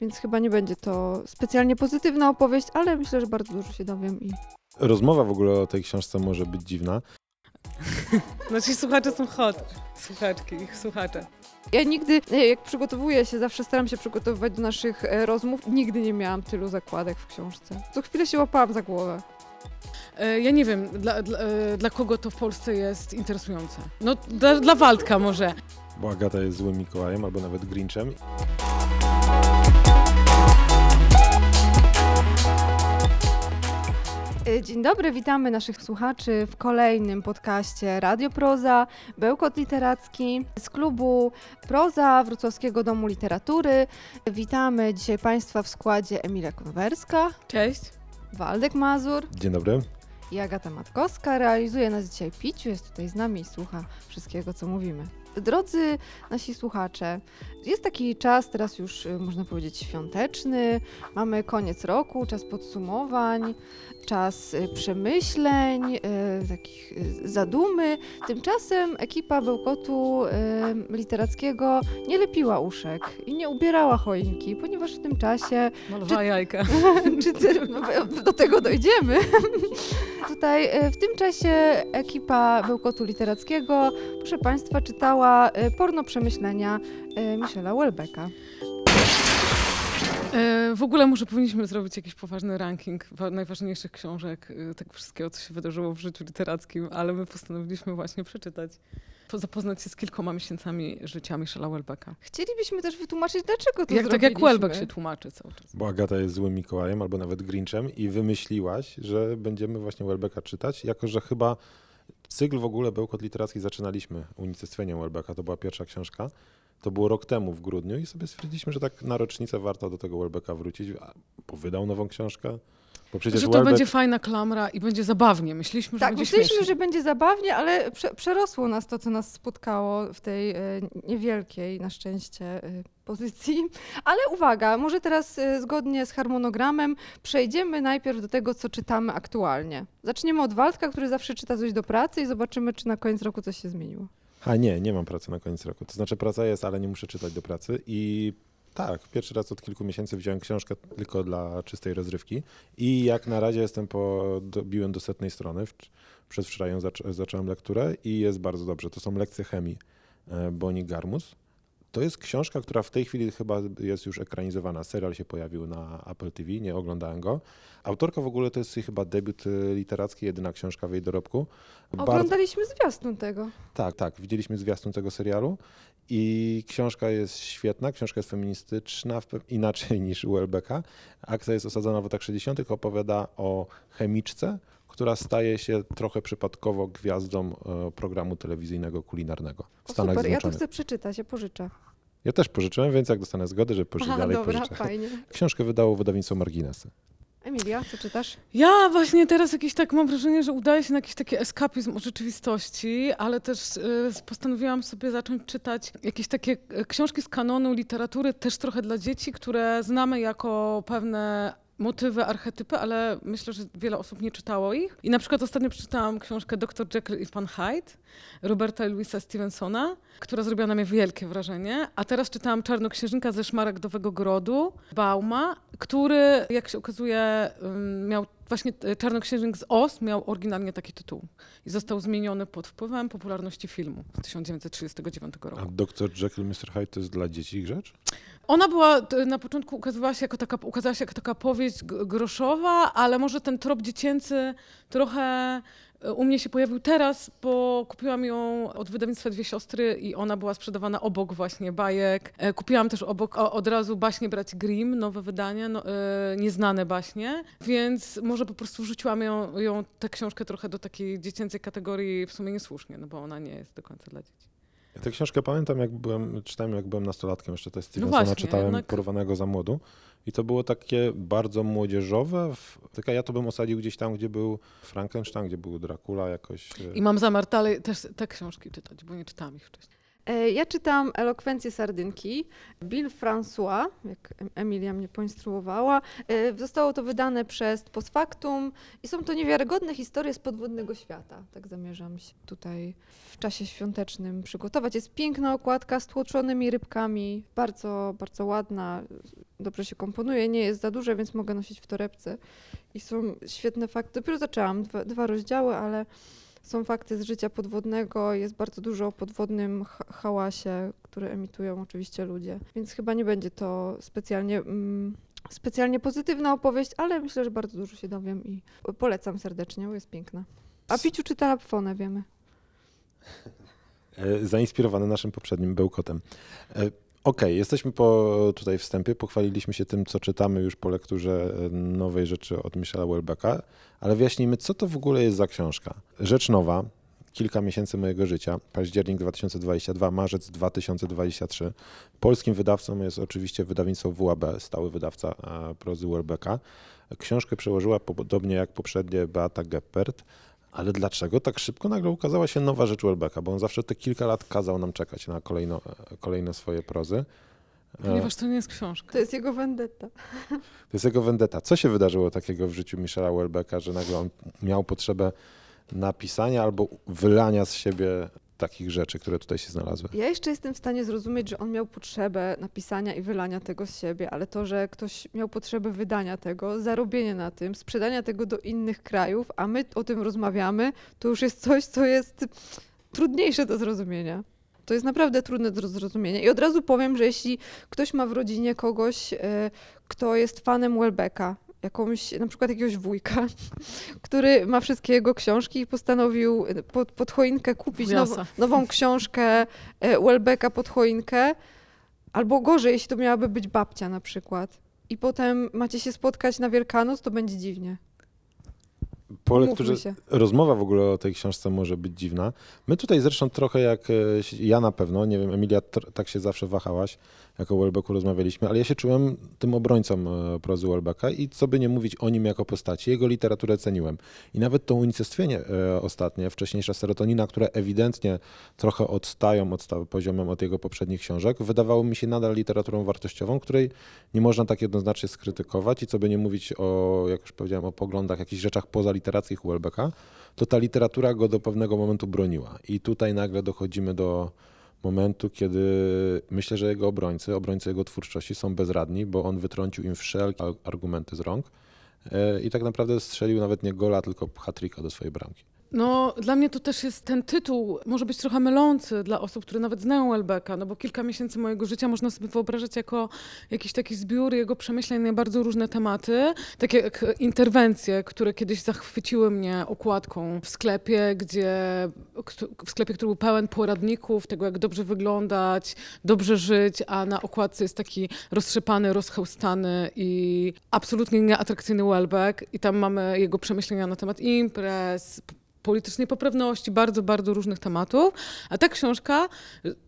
więc chyba nie będzie to specjalnie pozytywna opowieść, ale myślę, że bardzo dużo się dowiem i Rozmowa w ogóle o tej książce może być dziwna. Znaczy słuchacze są hot. Słuchaczki, ich słuchacze. Ja nigdy, nie, jak przygotowuję się, zawsze staram się przygotowywać do naszych e, rozmów, nigdy nie miałam tylu zakładek w książce. Co chwilę się łapałam za głowę. E, Ja nie wiem, dla, dla, e, dla kogo to w Polsce jest interesujące. No, dla, dla Waldka może. Bo Agata jest złym Mikołajem albo nawet Grinchem. Dzień dobry, witamy naszych słuchaczy w kolejnym podcaście Radio Proza, Bełkot Literacki z klubu Proza Wrocławskiego Domu Literatury. Witamy dzisiaj Państwa w składzie Emilia Konwerska, Cześć. Waldek Mazur Dzień dobry. i Agata Matkowska. Realizuje nas dzisiaj Piciu, jest tutaj z nami i słucha wszystkiego, co mówimy. Drodzy nasi słuchacze, jest taki czas teraz już, y, można powiedzieć, świąteczny. Mamy koniec roku, czas podsumowań, czas y, przemyśleń, y, takich y, zadumy. Tymczasem ekipa Bełkotu Literackiego nie lepiła uszek i nie ubierała choinki, ponieważ w tym czasie Malowała jajka. czy no, do tego dojdziemy. Tutaj w tym czasie ekipa Bełkotu Literackiego, proszę Państwa, czytała porno przemyślenia Michela Welbecka. E, w ogóle może powinniśmy zrobić jakiś poważny ranking wa- najważniejszych książek, e, tego wszystkiego, co się wydarzyło w życiu literackim, ale my postanowiliśmy właśnie przeczytać, po- zapoznać się z kilkoma miesięcami życia Michela Welbecka. Chcielibyśmy też wytłumaczyć, dlaczego to Jak, tak jak zrobiliśmy. Welbeck się tłumaczy cały czas. Bo Agata jest złym Mikołajem albo nawet Grinchem i wymyśliłaś, że będziemy właśnie Welbecka czytać, jako że chyba cykl w ogóle Bełkot Literacki zaczynaliśmy unicestwieniem Welbecka, to była pierwsza książka. To było rok temu w grudniu i sobie stwierdziliśmy, że tak na rocznicę warto do tego Welbecka wrócić, a- bo wydał nową książkę. Bo przecież że to Welbeck... będzie fajna klamra i będzie zabawnie. Myśleliśmy, że Tak, będzie myśleliśmy, śmiesznie. że będzie zabawnie, ale prze, przerosło nas to, co nas spotkało w tej e, niewielkiej, na szczęście, e, pozycji. Ale uwaga, może teraz e, zgodnie z harmonogramem przejdziemy najpierw do tego, co czytamy aktualnie. Zaczniemy od Waldka, który zawsze czyta coś do pracy i zobaczymy, czy na koniec roku coś się zmieniło. A nie, nie mam pracy na koniec roku. To znaczy praca jest, ale nie muszę czytać do pracy i tak, pierwszy raz od kilku miesięcy wziąłem książkę tylko dla czystej rozrywki i jak na razie jestem po, dobiłem do setnej strony. W- Przedwczoraj ją zac- zacząłem lekturę i jest bardzo dobrze. To są lekcje chemii e, Boni Garmus. To jest książka, która w tej chwili chyba jest już ekranizowana. Serial się pojawił na Apple TV, nie oglądałem go. Autorka w ogóle to jest chyba debiut e, literacki, jedyna książka w jej dorobku. Bardzo- Oglądaliśmy zwiastun tego. tak, tak. Widzieliśmy zwiastun tego serialu i książka jest świetna, książka jest feministyczna, inaczej niż u Welbecka. Akcja jest osadzona w latach 60., opowiada o chemiczce, która staje się trochę przypadkowo gwiazdą e, programu telewizyjnego kulinarnego w O, Stanach super, ja to Zjednoczonych. chcę przeczytać, ja pożyczę. Ja też pożyczyłem, więc jak dostanę zgodę, żeby pożyczyć Aha, dalej, dobra, pożyczę. fajnie. Książkę wydało wydawnictwo Marginesy. Emilia, co czytasz? Ja właśnie teraz jakiś tak mam wrażenie, że udaje się na jakiś taki eskapizm od rzeczywistości, ale też y, postanowiłam sobie zacząć czytać jakieś takie y, książki z kanonu literatury, też trochę dla dzieci, które znamy jako pewne motywy, archetypy, ale myślę, że wiele osób nie czytało ich. I na przykład ostatnio przeczytałam książkę Dr. Jekyll i Pan Hyde Roberta Louisa Stevensona, która zrobiła na mnie wielkie wrażenie. A teraz czytałam Czarnoksiężnika ze Szmaragdowego Grodu Bauma, który, jak się okazuje, miał właśnie e, Czarnoksiężnik z Oz miał oryginalnie taki tytuł i został zmieniony pod wpływem popularności filmu z 1939 A roku. Dr. Jekyll, Mr. Hyde to jest dla dzieci rzecz? Ona była, na początku ukazywała się jako taka, ukazała się jako taka powieść groszowa, ale może ten trop dziecięcy trochę u mnie się pojawił teraz, bo kupiłam ją od wydawnictwa Dwie Siostry i ona była sprzedawana obok właśnie bajek. E, Kupiłam też obok od razu baśnie braci Grimm, nowe wydanie, no, e, nieznane baśnie, więc może po prostu wrzuciłam ją, ją, tę książkę trochę do takiej dziecięcej kategorii w sumie niesłusznie, no bo ona nie jest do końca dla dzieci. Ja tę książkę pamiętam, jak byłem, czytałem jak byłem nastolatkiem, jeszcze to No Stevensona, właśnie, czytałem jednak- porwanego za młodu. I to było takie bardzo młodzieżowe. Tylko ja to bym osadził gdzieś tam, gdzie był Frankenstein, gdzie był Dracula jakoś. e, I mam zamiar dalej też te książki czytać, bo nie czytałam ich wcześniej. E, Ja czytam Elokwencję Sardynki. Bill François, jak Em- Emilia mnie poinstruowała. E, Zostało to wydane przez Post Factum i są to niewiarygodne historie z podwodnego świata. Tak zamierzam się tutaj w czasie świątecznym przygotować. Jest piękna okładka z tłoczonymi rybkami, bardzo, bardzo ładna, dobrze się komponuje, nie jest za duże, więc mogę nosić w torebce. I są świetne fakty. Dopiero zaczęłam, dwa, dwa rozdziały, ale są fakty z życia podwodnego, jest bardzo dużo o podwodnym ha- hałasie, który emitują oczywiście ludzie. Więc chyba nie będzie to specjalnie, mm, specjalnie pozytywna opowieść, ale myślę, że bardzo dużo się dowiem i polecam serdecznie, bo jest piękna. A Piciu czyta Lapfonę, wiemy. E, Zainspirowany naszym poprzednim bełkotem. Okej, jesteśmy po tutaj wstępie, pochwaliliśmy się tym, co czytamy już po lekturze e, nowej rzeczy od Michela Welbecka, ale wyjaśnijmy, co to w ogóle jest za książka. Rzecz nowa, kilka miesięcy mojego życia, październik 2022, marzec 2023. Polskim wydawcą jest oczywiście wydawnictwo WAB, stały wydawca e, prozy Welbecka. Książkę przełożyła podobnie jak poprzednie Beata Geppert. Ale dlaczego tak szybko nagle ukazała się nowa rzecz Welbecka? Bo on zawsze te kilka lat kazał nam czekać na kolejno, kolejne swoje prozy. E, Ponieważ to nie jest książka. To jest jego vendetta. To jest jego vendetta. Co się wydarzyło takiego w życiu Michela Welbecka, że nagle on miał potrzebę napisania albo wylania z siebie takich rzeczy, które tutaj się znalazły? Ja jeszcze jestem w stanie zrozumieć, że on miał potrzebę napisania i wylania tego z siebie, ale to, że ktoś miał potrzebę wydania tego, zarobienia na tym, sprzedania tego do innych krajów, a my o tym rozmawiamy, to już jest coś, co jest trudniejsze do zrozumienia. To jest naprawdę trudne do zrozumienia. I od razu powiem, że jeśli ktoś ma w rodzinie kogoś, e, kto jest fanem Welbecka, jakąś, na przykład jakiegoś wujka, który ma wszystkie jego książki i postanowił pod, pod choinkę kupić nową, Wujasa. nową książkę e, Welbecka pod choinkę, albo gorzej, jeśli to miałaby być babcia na przykład. I potem macie się spotkać na Wielkanoc, to będzie dziwnie. Po lekturze rozmowa w ogóle o tej książce może być dziwna. My tutaj zresztą trochę jak, e, ja na pewno, nie wiem, Emilia, tak się zawsze wahałaś, jak o Welbecku rozmawialiśmy, ale ja się czułem tym obrońcą e, prozy Welbecka i co by nie mówić o nim jako postaci, jego literaturę ceniłem. I nawet to unicestwienie e, ostatnie, wcześniejsza serotonina, które ewidentnie trochę odstają od poziomem od jego poprzednich książek, wydawało mi się nadal literaturą wartościową, której nie można tak jednoznacznie skrytykować i co by nie mówić o, jak już powiedziałem, o poglądach, jakichś rzeczach pozaliterackich Welbecka, to ta literatura go do pewnego momentu broniła. I tutaj nagle dochodzimy do momentu, kiedy myślę, że jego obrońcy, obrońcy jego twórczości są bezradni, bo on wytrącił im wszelkie ar- argumenty z rąk e, i tak naprawdę strzelił nawet nie gola, tylko hat-tricka do swojej bramki. No, dla mnie to też jest ten tytuł, może być trochę mylący dla osób, które nawet znają Welbecka, no bo kilka miesięcy mojego życia można sobie wyobrażać jako jakiś taki zbiór jego przemyśleń na bardzo różne tematy, takie jak interwencje, które kiedyś zachwyciły mnie okładką w sklepie, gdzie, w sklepie, który był pełen poradników, tego jak dobrze wyglądać, dobrze żyć, a na okładce jest taki roztrzepany, rozchełstany i absolutnie nieatrakcyjny Welbeck i tam mamy jego przemyślenia na temat imprez, politycznej poprawności, bardzo, bardzo różnych tematów. A ta książka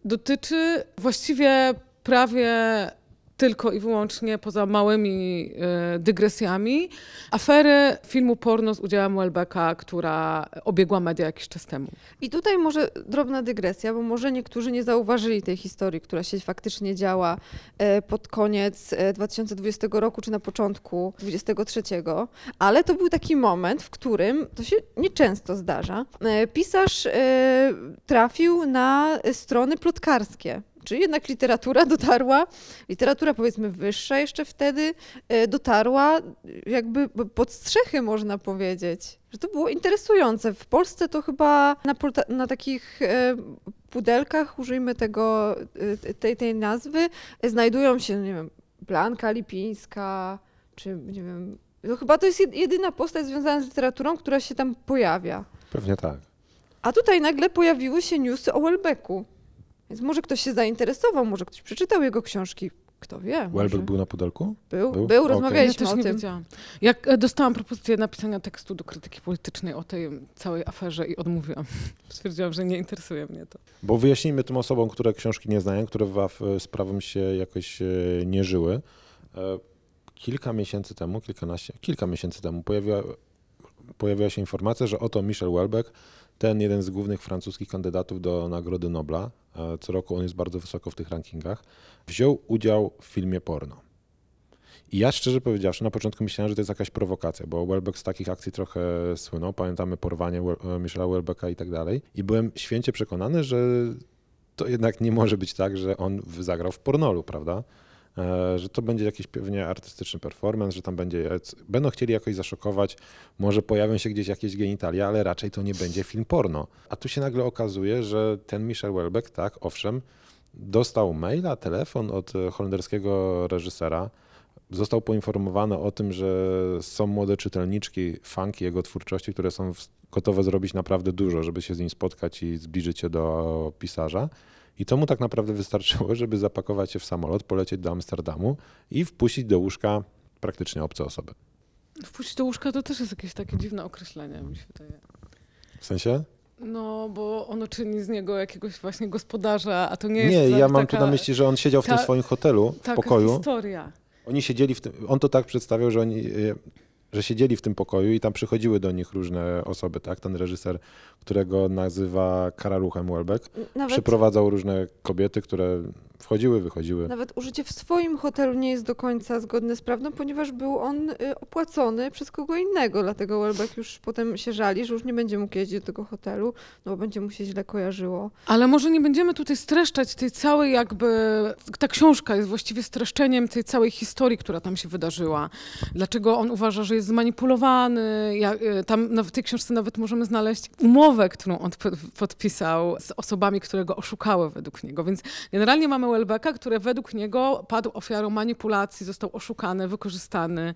dotyczy właściwie prawie tylko i wyłącznie poza małymi e, dygresjami afery filmu porno z udziałem Welbecka, która obiegła media jakiś czas temu. I tutaj może drobna dygresja, bo może niektórzy nie zauważyli tej historii, która się faktycznie działa e, pod koniec e, 2020 roku czy na początku 2023, ale to był taki moment, w którym to się nieczęsto zdarza. e, Pisarz e, trafił na strony plotkarskie. Czyli jednak literatura dotarła, literatura powiedzmy wyższa jeszcze wtedy, e, dotarła jakby pod strzechy, można powiedzieć. Że to było interesujące. W Polsce to chyba na, na takich e, pudelkach, użyjmy tego, e, tej, tej nazwy, znajdują się, nie wiem, Blanka Lipińska, czy nie wiem, no chyba to jest jed- jedyna postać związana z literaturą, która się tam pojawia. Pewnie tak. A tutaj nagle pojawiły się newsy o Welbecku. Więc może ktoś się zainteresował, może ktoś przeczytał jego książki. Kto wie? może. Welbeck był na pudelku? Był, był? był. Ja rozmawialiśmy też o nie tym. wiedziałam. Jak e, dostałam propozycję napisania tekstu do krytyki politycznej o tej całej aferze i odmówiłam. Stwierdziłam, że nie interesuje mnie to. Bo wyjaśnijmy tym osobom, które książki nie znają, które w sprawą się jakoś e, nie żyły. E, Kilka miesięcy temu, kilkanaście, kilka miesięcy temu pojawiła, pojawiła się informacja, że oto Michel Welbeck ten jeden z głównych francuskich kandydatów do Nagrody Nobla, e, co roku on jest bardzo wysoko w tych rankingach, wziął udział w filmie porno. I ja szczerze powiedziawszy, na początku myślałem, że to jest jakaś prowokacja, bo Welbeck z takich akcji trochę słynął. Pamiętamy porwanie e, Michela Welbecka i tak dalej. I byłem święcie przekonany, że to jednak nie może być tak, że on zagrał w pornolu, prawda? E, Że to będzie jakiś pewnie artystyczny performance, że tam będzie, będą chcieli jakoś zaszokować, może pojawią się gdzieś jakieś genitalia, ale raczej to nie będzie film porno. A tu się nagle okazuje, że ten Michel Welbeck, tak, owszem, dostał maila, telefon od e, holenderskiego reżysera, został poinformowany o tym, że są młode czytelniczki, fanki jego twórczości, które są gotowe zrobić naprawdę dużo, żeby się z nim spotkać i zbliżyć się do pisarza. I to mu tak naprawdę wystarczyło, żeby zapakować się w samolot, polecieć do Amsterdamu i wpuścić do łóżka praktycznie obce osoby. Wpuścić do łóżka to też jest jakieś takie dziwne określenie, mi się wydaje. W sensie? No, bo ono czyni z niego jakiegoś właśnie gospodarza, a to nie Nie, jest ja taka, mam tu na myśli, że on siedział w tym ta- swoim hotelu, w taka pokoju. historia. Oni siedzieli w tym, on to tak przedstawiał, że oni, e, że siedzieli w tym pokoju i tam przychodziły do nich różne osoby, tak? Ten reżyser, którego nazywa Karaluchem Welbeck, Nawet, przyprowadzał różne kobiety, które wchodziły, wychodziły. nawet użycie w swoim hotelu nie jest do końca zgodne z prawdą, ponieważ był on y, opłacony przez kogo innego, dlatego Welbeck już potem się żali, że już nie będzie mógł jeździć do tego hotelu, no bo będzie mu się źle kojarzyło. Ale może nie będziemy tutaj streszczać tej całej jakby... Ta książka jest właściwie streszczeniem tej całej historii, która tam się wydarzyła. Dlaczego on uważa, że jest zmanipulowany. Ja, y, tam na- w tej książce nawet możemy znaleźć umowę, którą on po- podpisał z osobami, które go oszukały według niego. Więc generalnie mamy Welbecka, który według niego padł ofiarą manipulacji, został oszukany, wykorzystany.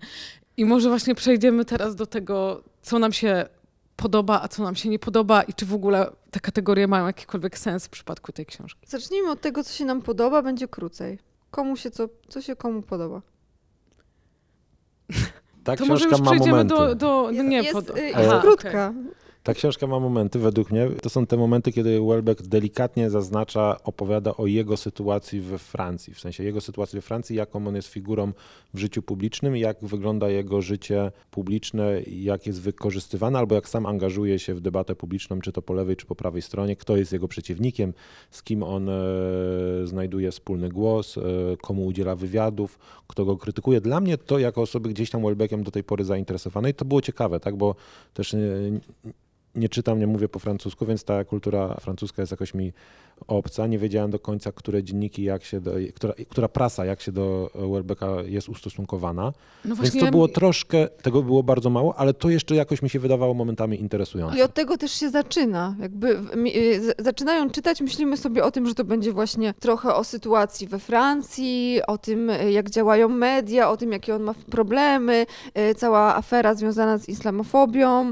I może właśnie przejdziemy teraz do tego, co nam się podoba, a co nam się nie podoba i czy w ogóle te kategorie mają jakikolwiek sens w przypadku tej książki. Zacznijmy od tego, co się nam podoba, będzie krócej. Komu się co, co się komu podoba? Ta to może już ma przejdziemy momenty. do, do no nie, jest, pod... y, jest Aha, krótka. Ta książka ma momenty, według mnie. To są te momenty, kiedy Welbeck delikatnie zaznacza, opowiada o jego sytuacji we Francji. W sensie jego sytuacji we Francji, jaką on jest figurą w życiu publicznym, jak wygląda jego życie publiczne, jak jest wykorzystywane, albo jak sam angażuje się w debatę publiczną, czy to po lewej, czy po prawej stronie, kto jest jego przeciwnikiem, z kim on e, znajduje wspólny głos, e, komu udziela wywiadów, kto go krytykuje. Dla mnie to, jako osoby gdzieś tam Welbeckiem do tej pory zainteresowanej, to było ciekawe, tak, bo też e, nie czytam, nie mówię po francusku, więc ta kultura francuska jest jakoś mi obca. Nie wiedziałem do końca, które dzienniki, jak się do, która, która prasa, jak się do Welbecka jest ustosunkowana. No Więc właśnie, to ja- było troszkę, tego było bardzo mało, ale to jeszcze jakoś mi się wydawało momentami interesujące. I od tego też się zaczyna. Jakby y, zaczynają czytać, myślimy sobie o tym, że to będzie właśnie trochę o sytuacji we Francji, o tym, y, jak działają media, o tym, jakie on ma problemy, y, cała afera związana z islamofobią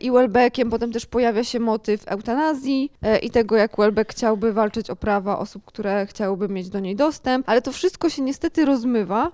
i Welbeckiem. Potem też pojawia się motyw eutanazji i tego, jak Welbeck chciałby walczyć o prawa osób, które chciałyby mieć do niej dostęp, ale to wszystko się niestety rozmywa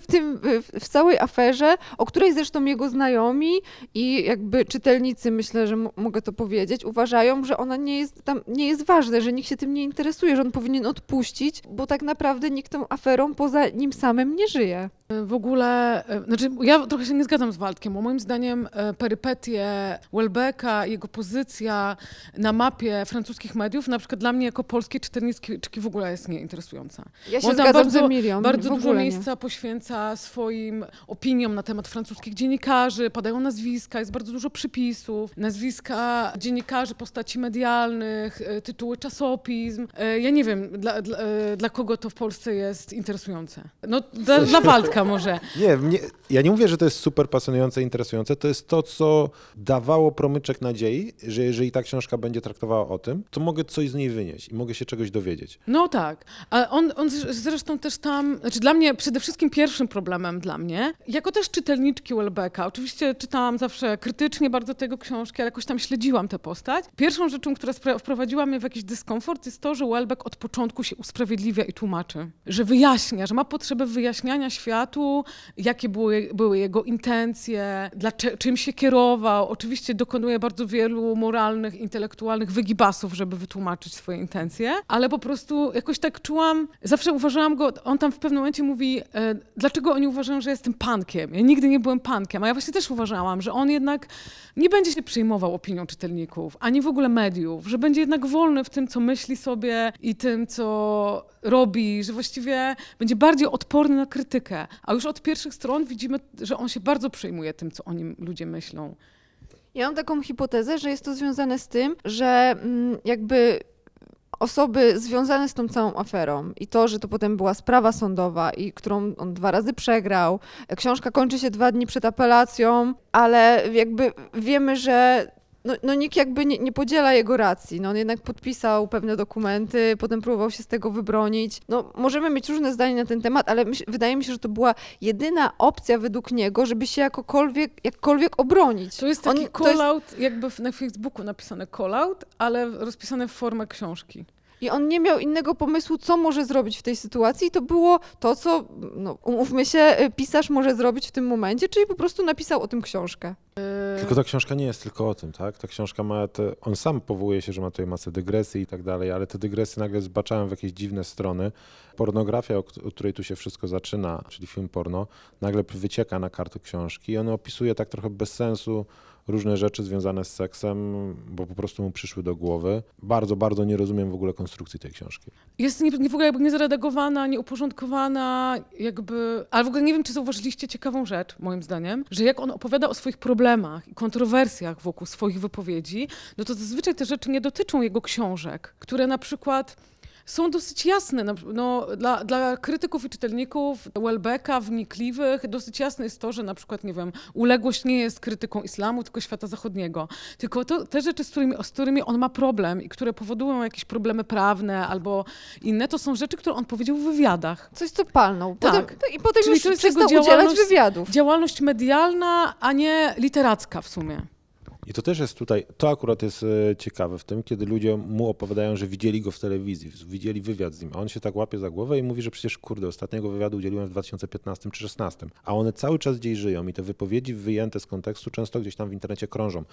w, tym, w, całej aferze, o której zresztą jego znajomi i jakby czytelnicy, myślę, że mogę to powiedzieć, uważają, że ona nie jest tam, nie jest ważna, że nikt się tym nie interesuje, że on powinien odpuścić, bo tak naprawdę nikt tą aferą poza nim samym nie żyje. W ogóle, e, znaczy ja trochę się nie zgadzam z Waldkiem, bo moim zdaniem e, perypetie Welbecka, jego pozycja na mapie francuskich mediów, na przykład dla mnie jako polskiej czytelniczki w ogóle jest nieinteresująca. Ja się zgadzam bardzo- Emilią, Bardzo dużo ogóle poświęca swoim opiniom na temat francuskich dziennikarzy, padają nazwiska, jest bardzo dużo przypisów, nazwiska dziennikarzy, postaci medialnych, e, tytuły czasopism. E, Ja nie wiem, dla, dla, e, dla kogo to w Polsce jest interesujące. No, dla, dla Waldka może. Nie, ja nie mówię, że to jest super pasjonujące, interesujące. To jest to, co dawało promyczek nadziei, że jeżeli ta książka będzie traktowała o tym, to mogę coś z niej wynieść i mogę się czegoś dowiedzieć. No tak. A on, on zresztą też tam, znaczy dla mnie przede wszystkim pierwszym problemem dla mnie, jako też czytelniczki Welbecka, oczywiście czytałam zawsze krytycznie bardzo tego książki, ale jakoś tam śledziłam tę postać. Pierwszą rzeczą, która wprowadziła mnie w jakiś dyskomfort jest to, że Welbeck od początku się usprawiedliwia i tłumaczy, że wyjaśnia, że ma potrzebę wyjaśniania światu, jakie były, były jego intencje, dlaczego, czym się kierował. Oczywiście dokonuje bardzo wielu moralnych, intelektualnych wygibasów, żeby wytłumaczyć swoje intencje, ale po prostu jakoś tak czułam, zawsze uważałam go, on tam w pewnym momencie mówi, dlaczego oni uważają, że jestem pankiem. Ja nigdy nie byłem pankiem, a ja właśnie też uważałam, że on jednak nie będzie się przejmował opinią czytelników, ani w ogóle mediów, że będzie jednak wolny w tym, co myśli sobie i tym, co robi, że właściwie będzie bardziej odporny na krytykę. A już od pierwszych stron widzimy, że on się bardzo przejmuje tym, co o nim ludzie myślą. Ja mam taką hipotezę, że jest to związane z tym, że mm, jakby osoby związane z tą całą aferą i to, że to potem była sprawa sądowa i którą on dwa razy przegrał. Książka kończy się dwa dni przed apelacją, ale jakby wiemy, że no, no nikt jakby nie, nie podziela jego racji. No on jednak podpisał pewne dokumenty, potem próbował się z tego wybronić. No możemy mieć różne zdania na ten temat, ale myśl, wydaje mi się, że to była jedyna opcja według niego, żeby się jakokolwiek, jakkolwiek obronić. To jest taki On- to jest- jakby na Facebooku napisane call-out, ale rozpisane w formę książki. I on nie miał innego pomysłu, co może zrobić w tej sytuacji. I to było to, co, no, umówmy się, y, pisarz może zrobić w tym momencie, czyli po prostu napisał o tym książkę. Tylko ta książka nie jest tylko o tym, tak? Ta książka ma, te, on sam powołuje się, że ma tutaj masę dygresji i tak dalej, ale te dygresje nagle zbaczają w jakieś dziwne strony. Pornografia, o, od której tu się wszystko zaczyna, czyli film porno, nagle wycieka na kartę książki i on opisuje tak trochę bez sensu różne rzeczy związane z seksem, bo po prostu mu przyszły do głowy. Bardzo, bardzo nie rozumiem w ogóle konstrukcji tej książki. Jest nie, nie w ogóle jakby niezredagowana, nieuporządkowana, jakby... Ale w ogóle nie wiem, czy zauważyliście ciekawą rzecz, moim zdaniem, że jak on opowiada o swoich problemach i kontrowersjach wokół swoich wypowiedzi, no to zazwyczaj te rzeczy nie dotyczą jego książek, które na przykład są dosyć jasne. No, dla, dla krytyków i czytelników Welbecka, wnikliwych, dosyć jasne jest to, że na przykład, nie wiem, uległość nie jest krytyką islamu, tylko świata zachodniego. Tylko to, te rzeczy, z którymi, z którymi on ma problem i które powodują jakieś problemy prawne albo inne, to są rzeczy, które on powiedział w wywiadach. Coś, co palnął. Potem, Tak. I potem Czyli już to jest przestał udzielać wywiadów. Działalność medialna, a nie literacka w sumie. I to też jest tutaj, to akurat jest e, ciekawe w tym, kiedy ludzie mu opowiadają, że widzieli go w telewizji, widzieli wywiad z nim, a on się tak łapie za głowę i mówi, że przecież kurde, ostatniego wywiadu udzieliłem w 2015 czy 2016, a one cały czas gdzieś żyją i te wypowiedzi wyjęte z kontekstu często gdzieś tam w internecie krążą.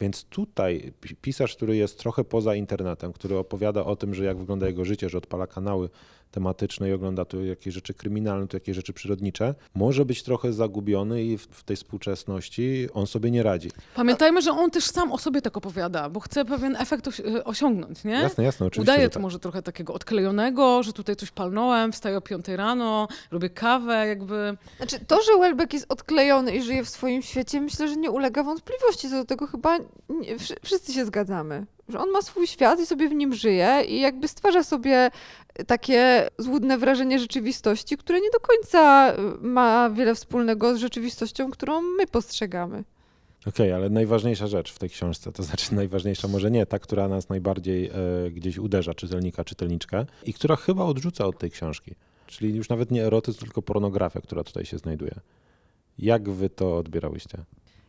Więc tutaj pi- pisarz, który jest trochę poza internetem, który opowiada o tym, że jak wygląda jego życie, że odpala kanały tematyczne i ogląda tu jakieś rzeczy kryminalne, tu jakieś rzeczy przyrodnicze, może być trochę zagubiony i w, w tej współczesności on sobie nie radzi. Pamiętajmy, że on też sam o sobie tak opowiada, bo chce pewien efekt y, osiągnąć, nie? Jasne, jasne, oczywiście. Udaje to tak. może trochę takiego odklejonego, że tutaj coś palnąłem, wstaję o 5 rano, robię kawę, jakby... Znaczy, to, że Welbeck jest odklejony i żyje w swoim świecie, myślę, że nie ulega wątpliwości. Co do tego chyba nie, wszy- wszyscy się zgadzamy. Że on ma swój świat i sobie w nim żyje i jakby stwarza sobie takie złudne wrażenie rzeczywistości, które nie do końca y, ma wiele wspólnego z rzeczywistością, którą my postrzegamy. Okej, ale najważniejsza rzecz w tej książce, to znaczy najważniejsza może nie ta, która nas najbardziej e, gdzieś uderza, czytelnika, czytelniczkę i która chyba odrzuca od tej książki. Czyli już nawet nie erotyzm, tylko pornografia, która tutaj się znajduje. Jak wy to odbierałyście?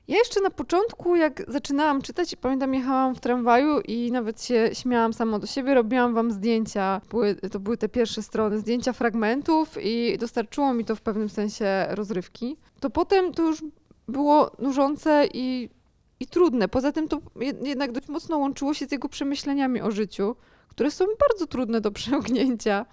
Ja jeszcze na początku, jak zaczynałam czytać, pamiętam, jechałam w tramwaju i nawet się śmiałam sama do siebie, robiłam wam zdjęcia, były, to były te pierwsze strony, zdjęcia fragmentów i dostarczyło mi to w pewnym sensie rozrywki. To potem to już było nużące i, i trudne. Poza tym to jed- jednak dość mocno łączyło się z jego przemyśleniami o życiu, które są bardzo trudne do przełknięcia.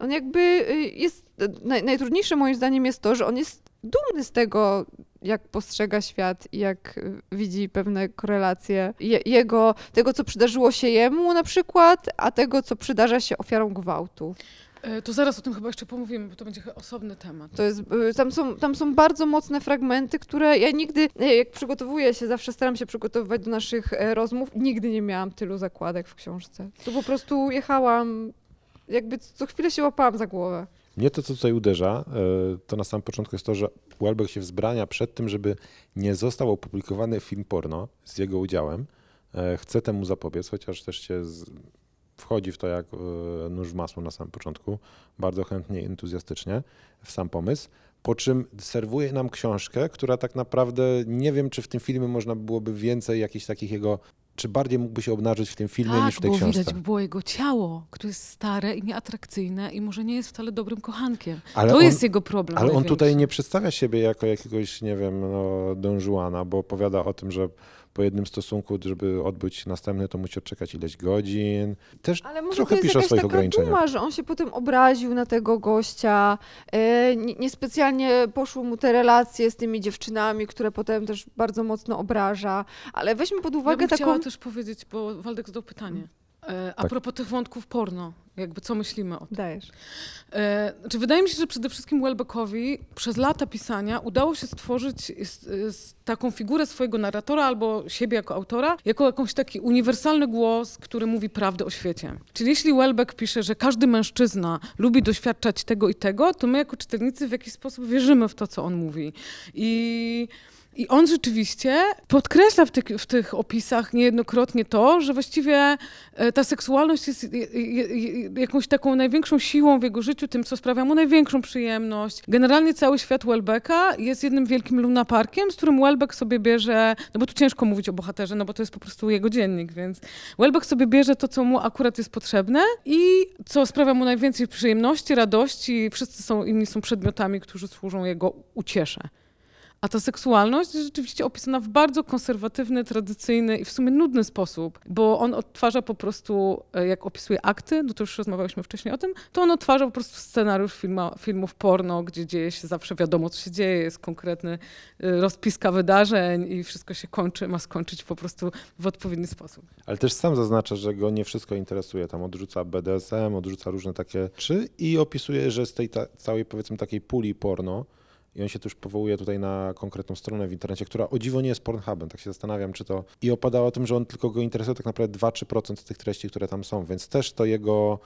On jakby y, jest, naj, najtrudniejsze moim zdaniem jest to, że on jest dumny z tego, jak postrzega świat i jak y, widzi pewne korelacje je, jego, tego, co przydarzyło się jemu na przykład, a tego, co przydarza się ofiarom gwałtu. E, To zaraz o tym chyba jeszcze pomówimy, bo to będzie osobny temat. To jest, y, tam, są, tam są bardzo mocne fragmenty, które ja nigdy, y, jak przygotowuję się, zawsze staram się przygotowywać do naszych e, rozmów, nigdy nie miałam tylu zakładek w książce. To po prostu jechałam, jakby co chwilę się łapałam za głowę. Mnie to, co tutaj uderza, e, to na samym początku jest to, że Welbeck się wzbrania przed tym, żeby nie został opublikowany film porno z jego udziałem. E, Chce temu zapobiec, chociaż też się z... wchodzi w to jak e, nóż w masło na samym początku, bardzo chętnie entuzjastycznie w sam pomysł. Po czym serwuje nam książkę, która tak naprawdę nie wiem, czy w tym filmie można byłoby więcej jakichś takich jego, czy bardziej mógłby się obnażyć w tym filmie niż w tak, tej było książce. widać, by było jego ciało, które jest stare i nieatrakcyjne i może nie jest wcale dobrym kochankiem. Ale to on- jest jego problem Ale on tutaj nie przedstawia siebie jako jakiegoś, nie wiem, no, Don Juana, bo opowiada o tym, że po jednym stosunku, żeby odbyć następny, to musi odczekać ileś godzin. Też Ale może trochę to jest pisze o swoich taka ograniczeniach. duma, że on się potem obraził na tego gościa, e, nie- niespecjalnie poszły mu te relacje z tymi dziewczynami, które potem też bardzo mocno obraża, ale weźmy pod Ja uwagę bym taką... chciała też powiedzieć, bo Waldek zadał pytanie. E, a Tak. propos tych wątków porno, jakby co myślimy o tym. Dajesz. E, znaczy wydaje mi się, że przede wszystkim Welbeckowi przez lata pisania udało się stworzyć z, z taką figurę swojego narratora albo siebie jako autora, jako jakąś taki uniwersalny głos, który mówi prawdę o świecie. Czyli jeśli Welbeck pisze, że każdy mężczyzna lubi doświadczać tego i tego, to my jako czytelnicy w jakiś sposób wierzymy w to, co on mówi. I i on rzeczywiście podkreśla w tych, w tych opisach niejednokrotnie to, że właściwie e, ta seksualność jest je- je- je- jakąś taką największą siłą w jego życiu, tym, co sprawia mu największą przyjemność. Generalnie cały świat Welbecka jest jednym wielkim lunaparkiem, z którym Welbeck sobie bierze, no bo tu ciężko mówić o bohaterze, no bo to jest po prostu jego dziennik, więc Welbeck sobie bierze to, co mu akurat jest potrzebne i co sprawia mu najwięcej przyjemności, radości. Wszyscy są, inni są przedmiotami, którzy służą jego uciesze. A ta seksualność jest rzeczywiście opisana w bardzo konserwatywny, tradycyjny i w sumie nudny sposób, bo on odtwarza po prostu, e, jak opisuje akty, no to już rozmawialiśmy wcześniej o tym, to on odtwarza po prostu scenariusz filma, filmów porno, gdzie dzieje się zawsze wiadomo, co się dzieje, jest konkretny e, rozpiska wydarzeń i wszystko się kończy, ma skończyć po prostu w odpowiedni sposób. Ale też sam zaznacza, że go nie wszystko interesuje. Tam odrzuca BDSM, odrzuca różne takie rzeczy i opisuje, że z tej ta, całej powiedzmy takiej puli porno, i on się też powołuje tutaj na konkretną stronę w internecie, która o dziwo nie jest Pornhubem, tak się zastanawiam, czy to... I opada o tym, że on tylko go interesuje tak naprawdę 2-3% tych treści, które tam są, więc też to jego...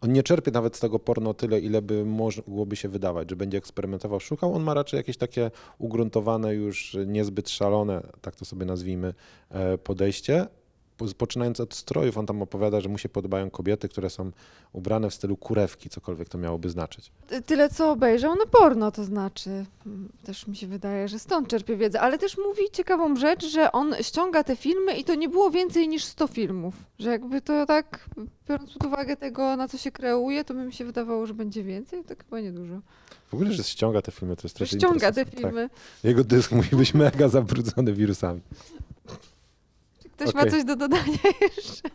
On nie czerpie nawet z tego porno tyle, ile by mogłoby się wydawać, że będzie eksperymentował, szukał. On ma raczej jakieś takie ugruntowane, już niezbyt szalone, tak to sobie nazwijmy, e, podejście. Po- Poczynając od strojów, on tam opowiada, że mu się podobają kobiety, które są ubrane w stylu kurewki, cokolwiek to miałoby znaczyć. Ty- Tyle, co obejrzał, no porno to znaczy. Mm, Też mi się wydaje, że stąd czerpie wiedzę, ale też mówi ciekawą rzecz, że on ściąga te filmy i to nie było więcej niż 100 filmów. Że jakby to tak, biorąc pod uwagę tego, na co się kreuje, to by mi się wydawało, że będzie więcej, to chyba niedużo. W ogóle, że ściąga te filmy, to jest też ściąga te filmy. Tak. Jego dysk musi być mega zabrudzony wirusami. Ktoś ma Okej. coś do dodania jeszcze?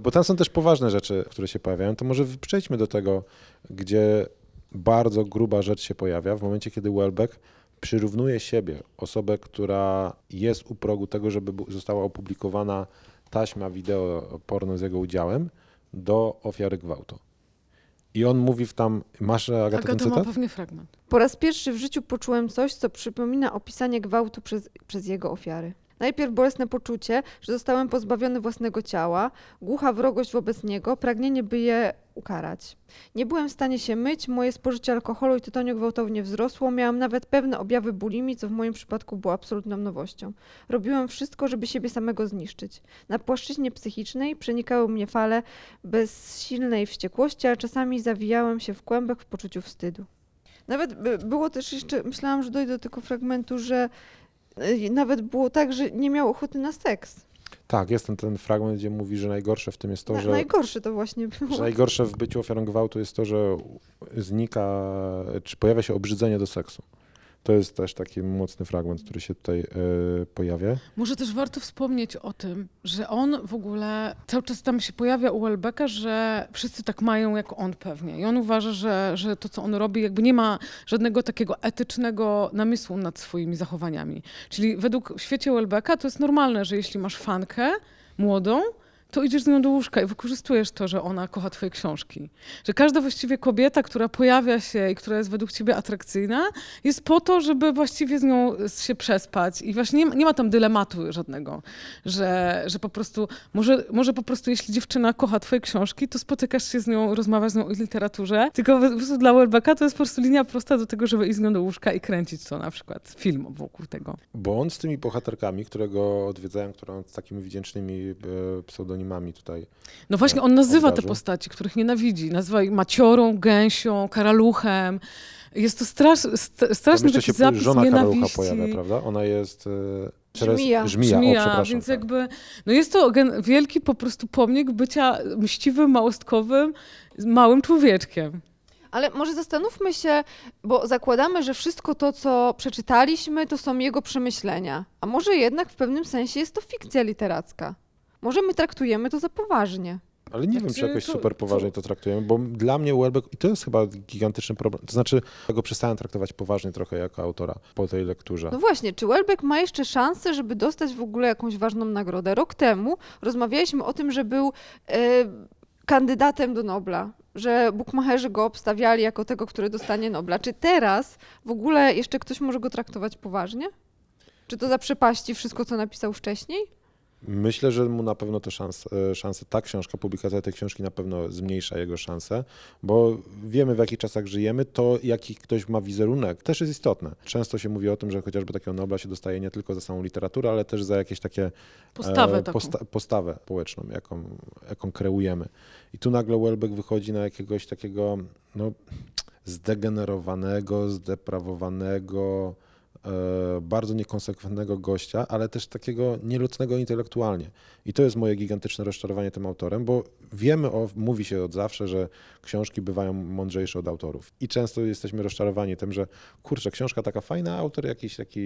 Bo tam są też poważne rzeczy, które się pojawiają. To może przejdźmy do tego, gdzie bardzo gruba rzecz się pojawia w momencie, kiedy Welbeck przyrównuje siebie, osobę, która jest u progu tego, żeby została opublikowana taśma wideo porno z jego udziałem, do ofiary gwałtu. I on mówi w tam, masz Agata ten Agata ma cytat? pewnie fragment. Po raz pierwszy w życiu poczułem coś, co przypomina opisanie gwałtu przez, przez jego ofiary. Najpierw bolesne poczucie, że zostałem pozbawiony własnego ciała, głucha wrogość wobec niego, pragnienie, by je ukarać. Nie byłem w stanie się myć, moje spożycie alkoholu i tytoniu gwałtownie wzrosło, miałam nawet pewne objawy bulimii, co w moim przypadku było absolutną nowością. Robiłem wszystko, żeby siebie samego zniszczyć. Na płaszczyźnie psychicznej przenikały mnie fale bezsilnej wściekłości, ale czasami zawijałem się w kłębek w poczuciu wstydu. Nawet by- było też jeszcze, myślałam, że dojdę do tego fragmentu, że nawet było tak, że nie miał ochoty na seks. Tak, jest ten, ten fragment, gdzie mówi, że najgorsze w tym jest to, Na, że, Najgorsze to właśnie było. że najgorsze w byciu ofiarą gwałtu jest to, że znika, czy pojawia się obrzydzenie do seksu. To jest też taki mocny fragment, który się tutaj e, pojawia. Może też warto wspomnieć o tym, że on w ogóle cały czas tam się pojawia u Welbecka, że wszyscy tak mają jak on pewnie. I on uważa, że, że to, co on robi, jakby nie ma żadnego takiego etycznego namysłu nad swoimi zachowaniami. Czyli według w świecie Welbecka to jest normalne, że jeśli masz fankę młodą, to idziesz z nią do łóżka i wykorzystujesz to, że ona kocha twoje książki. Że każda właściwie kobieta, która pojawia się i która jest według ciebie atrakcyjna, jest po to, żeby właściwie z nią się przespać. I właśnie nie, ma- nie ma tam dylematu żadnego, że, że po prostu, może, może po prostu jeśli dziewczyna kocha twoje książki, to spotykasz się z nią, rozmawiasz z nią o literaturze, tylko dla Welbecka to jest po prostu linia prosta do tego, żeby iść z nią do łóżka i kręcić to na przykład film wokół tego. Bo on z tymi bohaterkami, które go odwiedzają, które on z takimi wdzięcznymi e, pseudonimami tutaj. No właśnie, on nazywa te postaci, których nienawidzi. Nazywa ich maciorą, gęsią, karaluchem. Jest to strasz, straszny taki się zapis żona Karalucha nienawiści. pojawia, prawda? Ona jest... E, Teres- Żmija. Żmija, o, Żmija, przepraszam. więc tak. jakby, no jest to gen- wielki po prostu pomnik bycia mściwym, małostkowym, małym człowieczkiem. Ale może zastanówmy się, bo zakładamy, że wszystko to, co przeczytaliśmy, to są jego przemyślenia. A może jednak w pewnym sensie jest to fikcja literacka. Może my traktujemy to za poważnie. Ale nie wiem, czy jakoś to- super poważnie to traktujemy, bo dla mnie Welbeck, i to jest chyba gigantyczny problem, to znaczy ja go przestałem traktować poważnie trochę jako autora po tej lekturze. No właśnie, czy Welbeck ma jeszcze szansę, żeby dostać w ogóle jakąś ważną nagrodę? Rok temu rozmawialiśmy o tym, że był e, kandydatem do Nobla, że bukmacherzy go obstawiali jako tego, który dostanie Nobla. Czy teraz w ogóle jeszcze ktoś może go traktować poważnie? Czy to zaprzepaści wszystko, co napisał wcześniej? Myślę, że mu na pewno to szanse, szanse, ta książka, publikacja tej książki na pewno zmniejsza jego szanse, bo wiemy w jakich czasach żyjemy, to jaki ktoś ma wizerunek też jest istotne. Często się mówi o tym, że chociażby takiego Nobla się dostaje nie tylko za samą literaturę, ale też za jakieś takie Postawę e, posta- postawę społeczną, jaką, jaką kreujemy. I tu nagle Welbeck wychodzi na jakiegoś takiego no, zdegenerowanego, zdeprawowanego, e, bardzo niekonsekwentnego gościa, ale też takiego nieludznego intelektualnie. I to jest moje gigantyczne rozczarowanie tym autorem, bo wiemy, o, mówi się od zawsze, że książki bywają mądrzejsze od autorów. I często jesteśmy rozczarowani tym, że kurczę, książka taka fajna, autor jakiś taki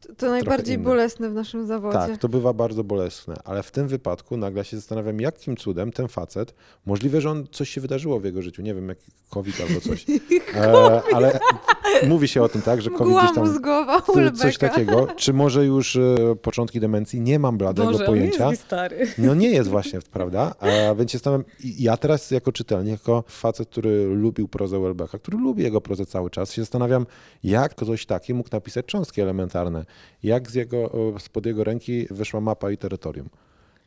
e, To, to najbardziej inny. bolesne w naszym zawodzie. tak, to bywa bardzo bolesne, ale w tym wypadku nagle się zastanawiam, jakim cudem ten facet, możliwe, że on coś się wydarzyło w jego życiu, nie wiem, jak COVID albo coś, e, ale mówi się o tym, tak, że COVID Mgła gdzieś tam, mózgowa coś takiego, czy może już e, początki demencji, nie mam bladego Boże, pojęcia. jest stary. No nie jest właśnie, prawda? A więc się zastanawiam, i ja teraz jako czytelnik, jako facet, który lubił prozę Welbecka, który lubi jego prozę cały czas, się zastanawiam, jak ktoś taki mógł napisać cząstki elementarne, jak z jego, spod jego ręki wyszła mapa i terytorium.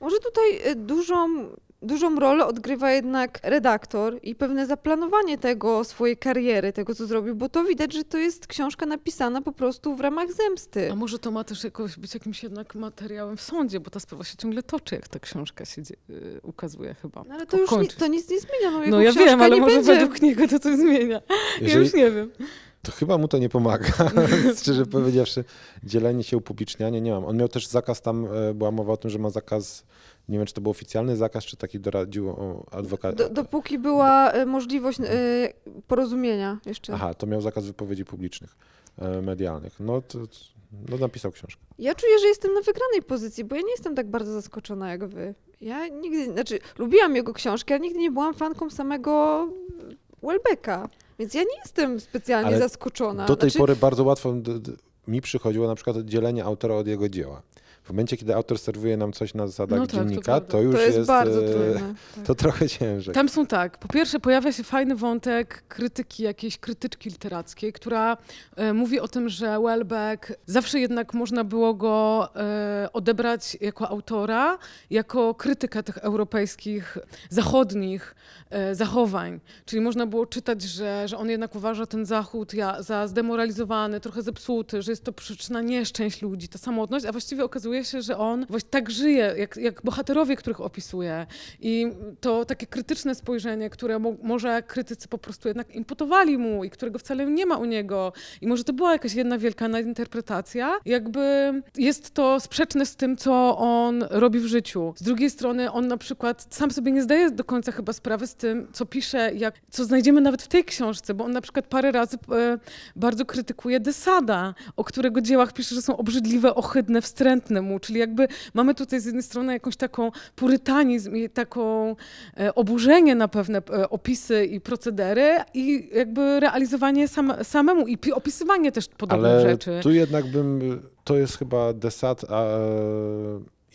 Może tutaj y, dużą, dużą rolę odgrywa jednak redaktor i pewne zaplanowanie tego, swojej kariery, tego co zrobił, bo to widać, że to jest książka napisana po prostu w ramach zemsty. A może to ma też jakoś być jakimś jednak materiałem w sądzie, bo ta sprawa się ciągle toczy, jak ta książka się y, ukazuje chyba. No ale to już ni- Kończy. to nic nie zmienia. No, jego No ja wiem, ale nie może będzie... według niego to coś zmienia. Ja Jeżeli, już nie wiem. to chyba mu to nie pomaga, szczerze powiedziawszy. Dzielenie się, upublicznianie nie mam. On miał też zakaz, tam e, była mowa o tym, że ma zakaz, nie wiem, czy to był oficjalny zakaz, czy taki doradził adwokat. Do, dopóki była y, możliwość y, porozumienia jeszcze. Aha, to miał zakaz wypowiedzi publicznych, e, medialnych. No to no, napisał książkę. Ja czuję, że jestem na wygranej pozycji, bo ja nie jestem tak bardzo zaskoczona jak wy. Ja nigdy, znaczy lubiłam jego książki, ale nigdy nie byłam fanką samego Welbecka. Więc ja nie jestem specjalnie Ale zaskoczona. Do tej znaczy, pory bardzo łatwo mi przychodziło na przykład oddzielenie autora od jego dzieła. Momencie, kiedy autor serwuje nam coś na zasadach No tak, to dziennika, prawda. to, już to jest, bardzo e, trudne. Tak. To trochę ciężej. Tam są tak, po pierwsze pojawia się fajny wątek krytyki, jakiejś krytyczki literackiej, która e, mówi o tym, że Welbeck zawsze jednak można było go e, odebrać jako autora, jako krytyka tych europejskich, zachodnich e, zachowań. Czyli można było czytać, że, że on jednak uważa ten Zachód ja, za zdemoralizowany, trochę zepsuty, że jest to przyczyna nieszczęść ludzi, ta samotność, a właściwie okazuje się, że on właśnie tak żyje, jak, jak bohaterowie, których opisuje. I to takie krytyczne spojrzenie, które mo może krytycy po prostu jednak imputowali mu i którego wcale nie ma u niego. I może to była jakaś jedna wielka nadinterpretacja. Jakby jest to sprzeczne z tym, co on robi w życiu. Z drugiej strony on na przykład sam sobie nie zdaje do końca chyba sprawy z tym, co pisze, jak, co znajdziemy nawet w tej książce, bo on na przykład parę razy e, bardzo krytykuje Desada, o którego dziełach pisze, że są obrzydliwe, ohydne, wstrętne Czyli jakby mamy tutaj z jednej strony jakąś taką purytanizm i taką e, oburzenie na pewne e, opisy i procedery i jakby realizowanie sam, samemu i pi- opisywanie też podobnych Ale rzeczy. tu jednak bym, to jest chyba Desat, a e,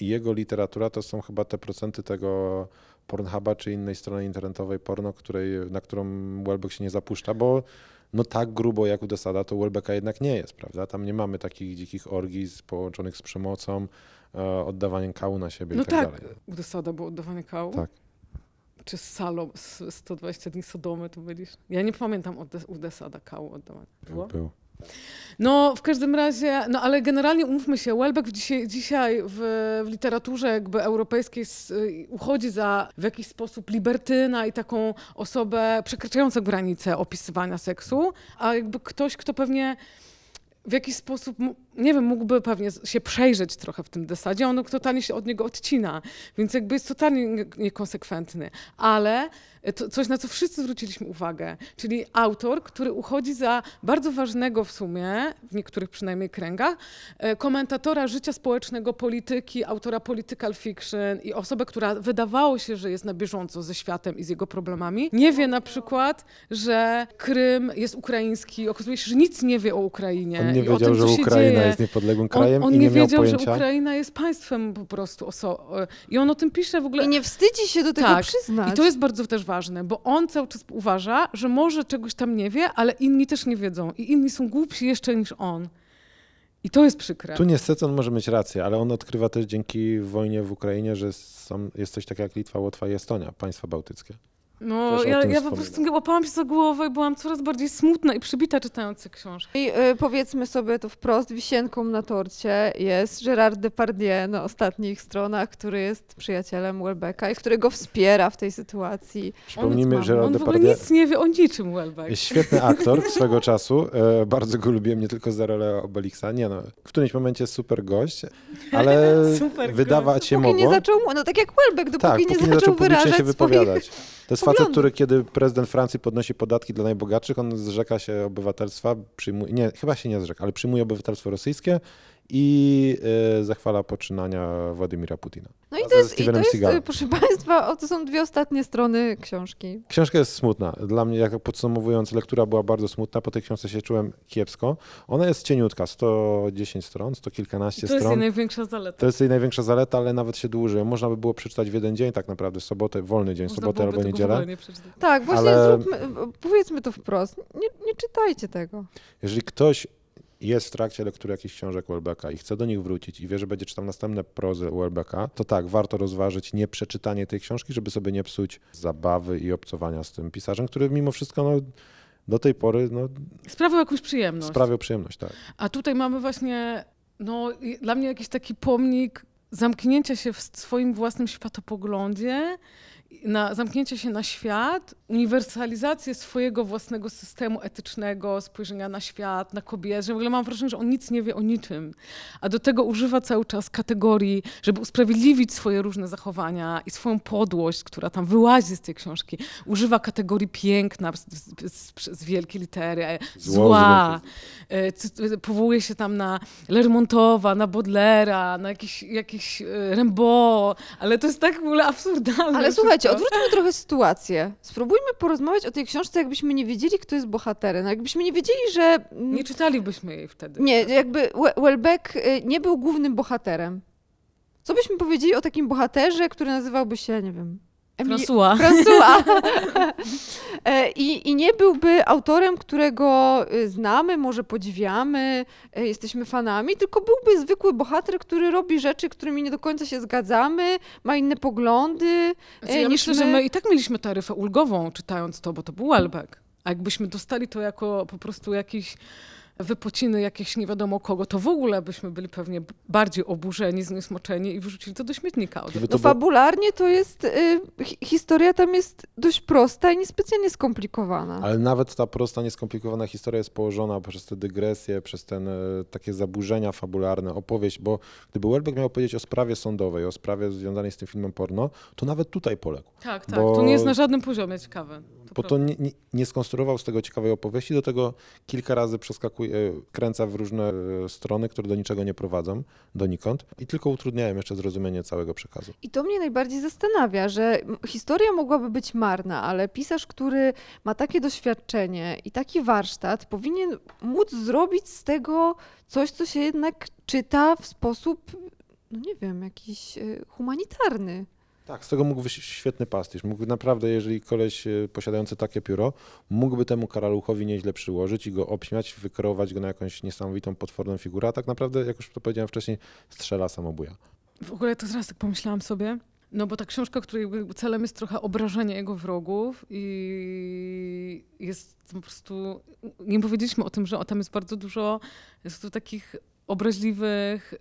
i jego literatura to są chyba te procenty tego Pornhuba czy innej strony internetowej porno, której, na którą Welbeck się nie zapuszcza, bo no tak grubo jak u Desada to Welbecka jednak nie jest, prawda? Tam nie mamy takich dzikich orgii połączonych z przemocą, e, oddawaniem kału na siebie No i tak, tak, dalej. u Desada było oddawanie kału. Tak. Czy z Salom, z 120 dni Sodomy to byliś? Ja nie pamiętam od Des- u Desada kału oddawania. Było? Był. No, w każdym razie, no ale generalnie umówmy się, Welbeck dzisiaj, dzisiaj w, w literaturze jakby europejskiej y, uchodzi za w jakiś sposób libertyna i taką osobę przekraczającą granice opisywania seksu, a jakby ktoś, kto pewnie w jakiś sposób nie wiem, mógłby pewnie się przejrzeć trochę w tym desadzie, on totalnie się od niego odcina, więc jakby jest totalnie nie- niekonsekwentny. Ale to coś, na co wszyscy zwróciliśmy uwagę, czyli autor, który uchodzi za bardzo ważnego w sumie, w niektórych przynajmniej kręgach, e, komentatora życia społecznego, polityki, autora political fiction i osobę, która wydawało się, że jest na bieżąco ze światem i z jego problemami, nie wie na przykład, że Krym jest ukraiński, okazuje się, że nic nie wie o Ukrainie On nie i o wiedział, tym, co że się Ukraina dzieje. Jest niepodległym krajem on, on i nie, nie miał wiedział, pojęcia. że Ukraina jest państwem po prostu. Oso- e, I on o tym pisze w ogóle. I nie wstydzi się do tego Tak. przyznać. I to jest bardzo też ważne, bo on cały czas uważa, że może czegoś tam nie wie, ale inni też nie wiedzą. I inni są głupsi jeszcze niż on. I to jest przykre. Tu niestety on może mieć rację, ale on odkrywa też dzięki wojnie w Ukrainie, że są, jest coś takiego jak Litwa, Łotwa i Estonia, państwa bałtyckie. No, ja, ja po prostu nie łapałam się za głowę i byłam coraz bardziej smutna i przybita czytając te książki. I y, powiedzmy sobie to wprost, wisienką na torcie jest Gérard Depardieu na ostatnich stronach, który jest przyjacielem Welbecka i który go wspiera w tej sytuacji. Przypomnijmy, On- że On w ogóle Depardieu nic nie wie o niczym, Welbeck. jest świetny aktor swego czasu. E, bardzo go lubiłem nie tylko za rolę Obelixa. Nie no, w którymś momencie jest super gość, ale Super wydawać się Póki nie mogło. zaczął, no tak jak Welbeck, dopóki tak, nie zaczął, nie zaczął publicznie wyrażać się wypowiadać. To jest facet, poglądów. który kiedy prezydent Francji podnosi podatki dla najbogatszych, on zrzeka się obywatelstwa, przyjmuje, nie, chyba się nie zrzeka, ale przyjmuje obywatelstwo rosyjskie i e, zachwala poczynania Władimira Putina. No i to jest, i to jest Seagalem. y, proszę Państwa, o, to są dwie ostatnie strony książki. Książka jest smutna. Dla mnie, jak podsumowując, lektura była bardzo smutna. Po tej książce się czułem kiepsko. Ona jest cieniutka, 110 stron, 100 kilkanaście To jest jej stron. największa zaleta. To jest jej największa zaleta, ale nawet się dłuży. Można by było przeczytać w jeden dzień tak naprawdę, sobotę, wolny dzień, Można sobotę albo niedzielę. nie. Tak, właśnie Ale- zróbmy, powiedzmy to wprost, nie, nie czytajcie tego. Jeżeli ktoś jest w trakcie lektury jakichś książek Welbecka i chce do nich wrócić i wie, że będzie czytał następne prozy Welbecka, to tak, warto rozważyć nieprzeczytanie tej książki, żeby sobie nie psuć zabawy i obcowania z tym pisarzem, który mimo wszystko no, do tej pory no, Sprawiał jakąś przyjemność. sprawiał przyjemność. Tak. A tutaj mamy właśnie, no dla mnie jakiś taki pomnik zamknięcia się w swoim własnym światopoglądzie, na, zamknięcia się na świat, uniwersalizację swojego własnego systemu etycznego, spojrzenia na świat, na kobiet, że w ogóle mam wrażenie, że on nic nie wie o niczym. A do tego używa cały czas kategorii, żeby usprawiedliwić swoje różne zachowania i swoją podłość, która tam wyłazi z tej książki. Używa kategorii piękna z, z, z, wielkiej litery, e, zła, wielkiej e, powołuje się tam na Lermontowa, na Baudelaire, na jakiś, jakiś e, Rimbaud, ale to jest tak w ogóle absurdalne. Ale słuchajcie, odwróćmy trochę sytuację. Spróbujmy porozmawiać o tej książce, jakbyśmy nie wiedzieli, kto jest bohaterem. No, jakbyśmy nie wiedzieli, że... mm, Nie czytalibyśmy jej wtedy. Nie, jakby We- Welbeck y, nie był głównym bohaterem. Co byśmy powiedzieli o takim bohaterze, który nazywałby się, nie wiem... Emi- François. François. E, I, I nie byłby autorem, którego y, znamy, może podziwiamy, e, jesteśmy fanami, tylko byłby zwykły bohater, który robi rzeczy, którymi nie do końca się zgadzamy, ma inne poglądy. Znaczy, e, ja myślę, my. że my i tak mieliśmy taryfę ulgową czytając to, bo to był Welbeck. A jakbyśmy dostali to jako po prostu jakiś wypociny jakieś nie wiadomo kogo, to w ogóle byśmy byli pewnie bardziej oburzeni, zniesmoczeni i wyrzucili to do śmietnika. Od... No fabularnie to jest, y, hi- historia tam jest dość prosta i niespecjalnie skomplikowana. ale nawet ta prosta, nieskomplikowana historia jest położona przez te dygresje, przez ten, e, takie zaburzenia fabularne, opowieść, bo gdyby Welbeck miał powiedzieć o sprawie sądowej, o sprawie związanej z tym filmem porno, to nawet tutaj poległ. Tak, tak. Bo- To nie jest na żadnym poziomie ciekawe. Bo to nie, nie, nie skonstruował z tego ciekawej opowieści, do tego kilka razy przeskakuje, kręca w różne e, strony, które do niczego nie prowadzą, donikąd i tylko utrudniają jeszcze zrozumienie całego przekazu. I to mnie najbardziej zastanawia, że historia mogłaby być marna, ale pisarz, który ma takie doświadczenie i taki warsztat, powinien móc zrobić z tego coś, co się jednak czyta w sposób, no nie wiem, jakiś y, humanitarny. Tak, z tego mógł wyjść świetny pastisz. Mógł naprawdę, jeżeli koleś e, posiadający takie pióro, mógłby temu karaluchowi nieźle przyłożyć i go obśmiać, wykreować go na jakąś niesamowitą, potworną figurę, a tak naprawdę, jak już to powiedziałem wcześniej, strzela samobuja. W ogóle to zaraz tak pomyślałam sobie, no bo ta książka, której celem jest trochę obrażenie jego wrogów i jest po prostu, nie powiedzieliśmy o tym, że tam jest bardzo dużo, jest tu takich obraźliwych y,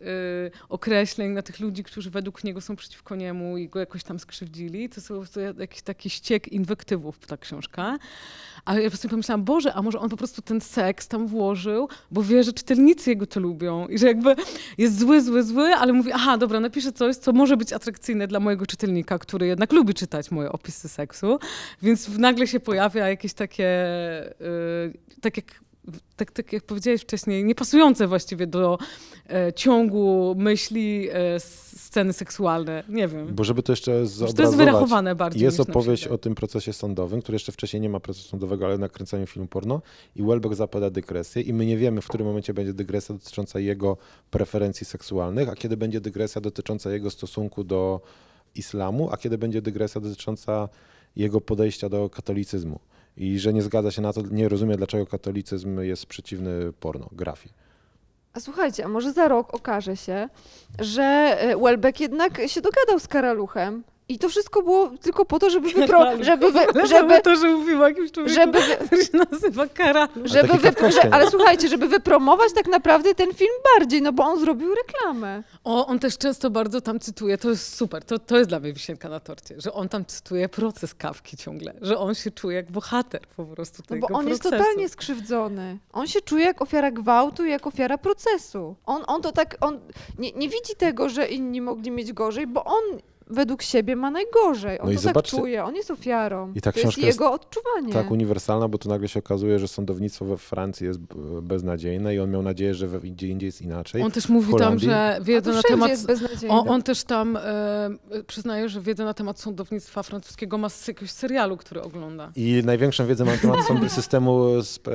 określeń na tych ludzi, którzy według niego są przeciwko niemu i go jakoś tam skrzywdzili. To są jakiś taki ściek inwektywów, ta książka. A ja po prostu pomyślałam, Boże, a może on po prostu ten seks tam włożył, bo wie, że czytelnicy jego to lubią i że jakby jest zły, zły, zły, ale mówi, aha, dobra, napiszę coś, co może być atrakcyjne dla mojego czytelnika, który jednak lubi czytać moje opisy seksu, więc nagle się pojawia jakieś takie, y, tak jak tak, tak jak powiedziałeś wcześniej, niepasujące właściwie do e, ciągu myśli e, sceny seksualne. Nie wiem. Bo żeby to jeszcze Że to jest wyrachowane bardziej. jest opowieść o tym procesie sądowym, który jeszcze wcześniej nie ma procesu sądowego, ale nakręcaniu filmu porno i Welbeck zapada dygresję i my nie wiemy, w którym momencie będzie dygresja dotycząca jego preferencji seksualnych, a kiedy będzie dygresja dotycząca jego stosunku do islamu, a kiedy będzie dygresja dotycząca jego podejścia do katolicyzmu. I że nie zgadza się na to, nie rozumie, dlaczego katolicyzm jest przeciwny pornografii. A słuchajcie, a może za rok okaże się, że e, Welbeck jednak się dogadał z Karaluchem i to wszystko było tylko po to, żeby wypro... Żeby, wy... Ale żeby, to, że mówił o jakimś człowieku, żeby, wy... który się nazywa Karalu. żeby wy... że... Ale nie? słuchajcie, żeby wypromować tak naprawdę ten film bardziej, no bo on zrobił reklamę. O, on też często bardzo tam cytuje, to jest super, to, to jest dla mnie wisienka na torcie, że on tam cytuje proces kawki ciągle, że on się czuje jak bohater po prostu No tego bo on jest procesu. totalnie skrzywdzony. On się czuje jak ofiara gwałtu i jak ofiara procesu. On, on to tak, on nie, nie widzi tego, że inni mogli mieć gorzej, bo on według siebie ma najgorzej. On No i to zobaczcie- tak czuje, on jest ofiarą. I ta to jest książka jest jego odczuwanie. tak uniwersalna, bo tu nagle się okazuje, że sądownictwo we Francji jest beznadziejne i on miał nadzieję, że gdzie indziej jest inaczej. On też mówi tam, że wiedza na temat... jest. On, on też tam e, przyznaje, że wiedzę na temat sądownictwa francuskiego ma z jakiegoś serialu, który ogląda. I największą wiedzę na temat systemu sp-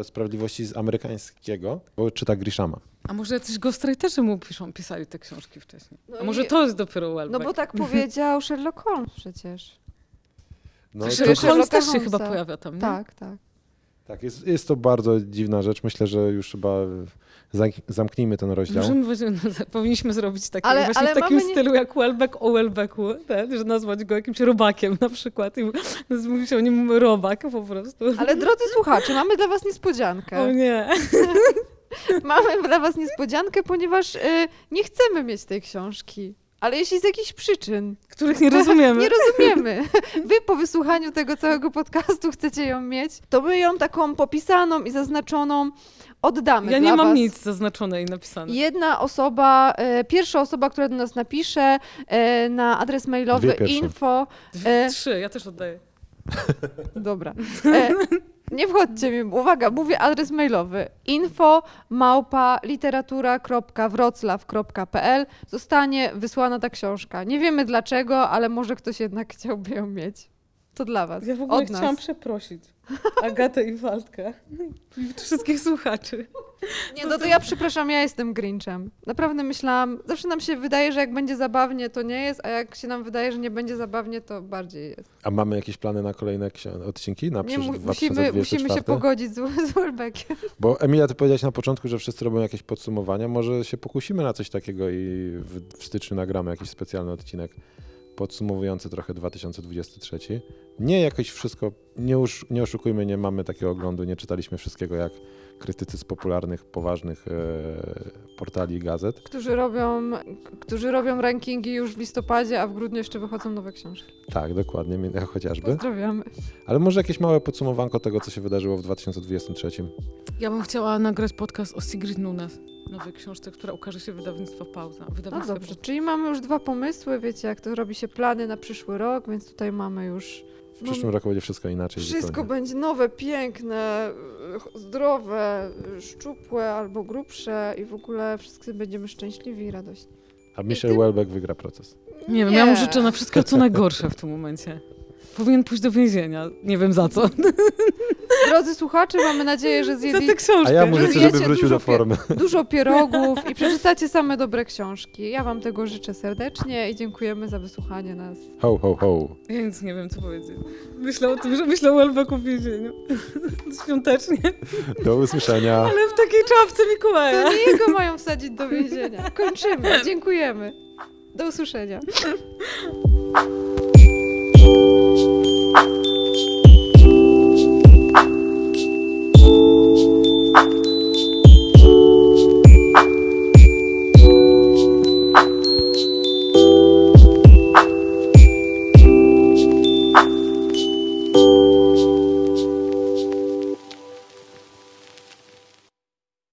e, sprawiedliwości amerykańskiego, bo czyta Grishama. A może jacyś ghostwriterzy mu piszą, pisali te książki wcześniej? No A może i- to jest dopiero Welbeck? No bo tak powiedział Sherlock Holmes przecież. No, Że to, Sherlock Holmes też się Holmesa. chyba pojawia tam, nie? Tak, tak. tak, jest, jest to bardzo dziwna rzecz. Myślę, że już chyba zamk- zamknijmy ten rozdział. Możemy, weźmy- powinniśmy zrobić takie Ale- właśnie ale w takim mamy nie- stylu jak Welbeck o Welbecku, ten, że nazwać go jakimś robakiem na przykład i mówi się o nim robak po prostu. Ale drodzy słuchacze, mamy dla was niespodziankę. O nie. Mamy dla was niespodziankę, ponieważ y, nie chcemy mieć tej książki. Ale jeśli z jakichś przyczyn Których nie rozumiemy. nie rozumiemy, wy po wysłuchaniu tego całego podcastu chcecie ją mieć, to my ją taką popisaną i zaznaczoną oddamy Ja dla nie mam was. nic zaznaczone i napisane. Jedna osoba, e, pierwsza osoba, która do nas napisze e, na adres mailowy Dwie pierwsze. info. Dwie, e, Trzy, ja też oddaję. Dobra. E, nie wchodźcie mi, uwaga, mówię adres mailowy info małpa literatura.wroclaw.pl zostanie wysłana ta książka. Nie wiemy dlaczego, ale może ktoś jednak chciałby ją mieć. To dla was, Ja w ogóle od nas. chciałam przeprosić Agatę i Waldkę i wszystkich słuchaczy. Nie, no to ja przepraszam, ja jestem Grinchem. Naprawdę myślałam, zawsze nam się wydaje, że jak będzie zabawnie, to nie jest, a jak się nam wydaje, że nie będzie zabawnie, to bardziej jest. A mamy jakieś plany na kolejne ksi- odcinki? Na Nie, przyszły mu, musimy, musimy się 2024? pogodzić z, z. Bo Emilia, ty powiedziałaś na początku, że wszyscy robią jakieś podsumowania. Może się pokusimy na coś takiego i w, w styczniu nagramy jakiś specjalny odcinek podsumowujący trochę 2023. Nie jakoś wszystko, nie, nie oszukujmy, nie mamy takiego oglądu, nie czytaliśmy wszystkiego jak krytycy z popularnych, poważnych e, portali i gazet. którzy robią, którzy robią rankingi już w listopadzie, a w grudniu jeszcze wychodzą nowe książki. Tak, dokładnie, chociażby. Pozdrawiamy. Ale może jakieś małe podsumowanko tego, co się wydarzyło w 2023. Ja bym chciała nagrać podcast o Sigrid Nunes, nowej książce, która ukaże się w wydawnictwo Pauza. No Wydawnictwo dobrze, czyli mamy już dwa pomysły, wiecie, jak to robi się plany na przyszły rok, więc tutaj mamy już W przyszłym roku będzie wszystko inaczej. wszystko zupełnie. będzie nowe, piękne, zdrowe, szczupłe albo grubsze i w ogóle wszyscy będziemy szczęśliwi i radośni. A Michel ty- Welbeck wygra proces. Nie wiem, ja mu życzę na wszystko co najgorsze w tym momencie. Powinien pójść do więzienia. Nie wiem za co. Drodzy słuchacze, mamy nadzieję, że Za zjedli tę książkę. A ja mu życzę, żeby Zjecie wrócił dużo do formy. dużo pierogów i przeczytacie same dobre książki. Ja wam tego życzę serdecznie i dziękujemy za wysłuchanie nas. Ho, ho, ho. Ja nic nie wiem, co powiedzieć. Myślę o tym, że myślę o Welbecku w więzieniu. Świątecznie. Do usłyszenia. Ale w takiej czapce Mikołaja. To nie jego mają wsadzić do więzienia. Kończymy. Dziękujemy. Do usłyszenia. Thank.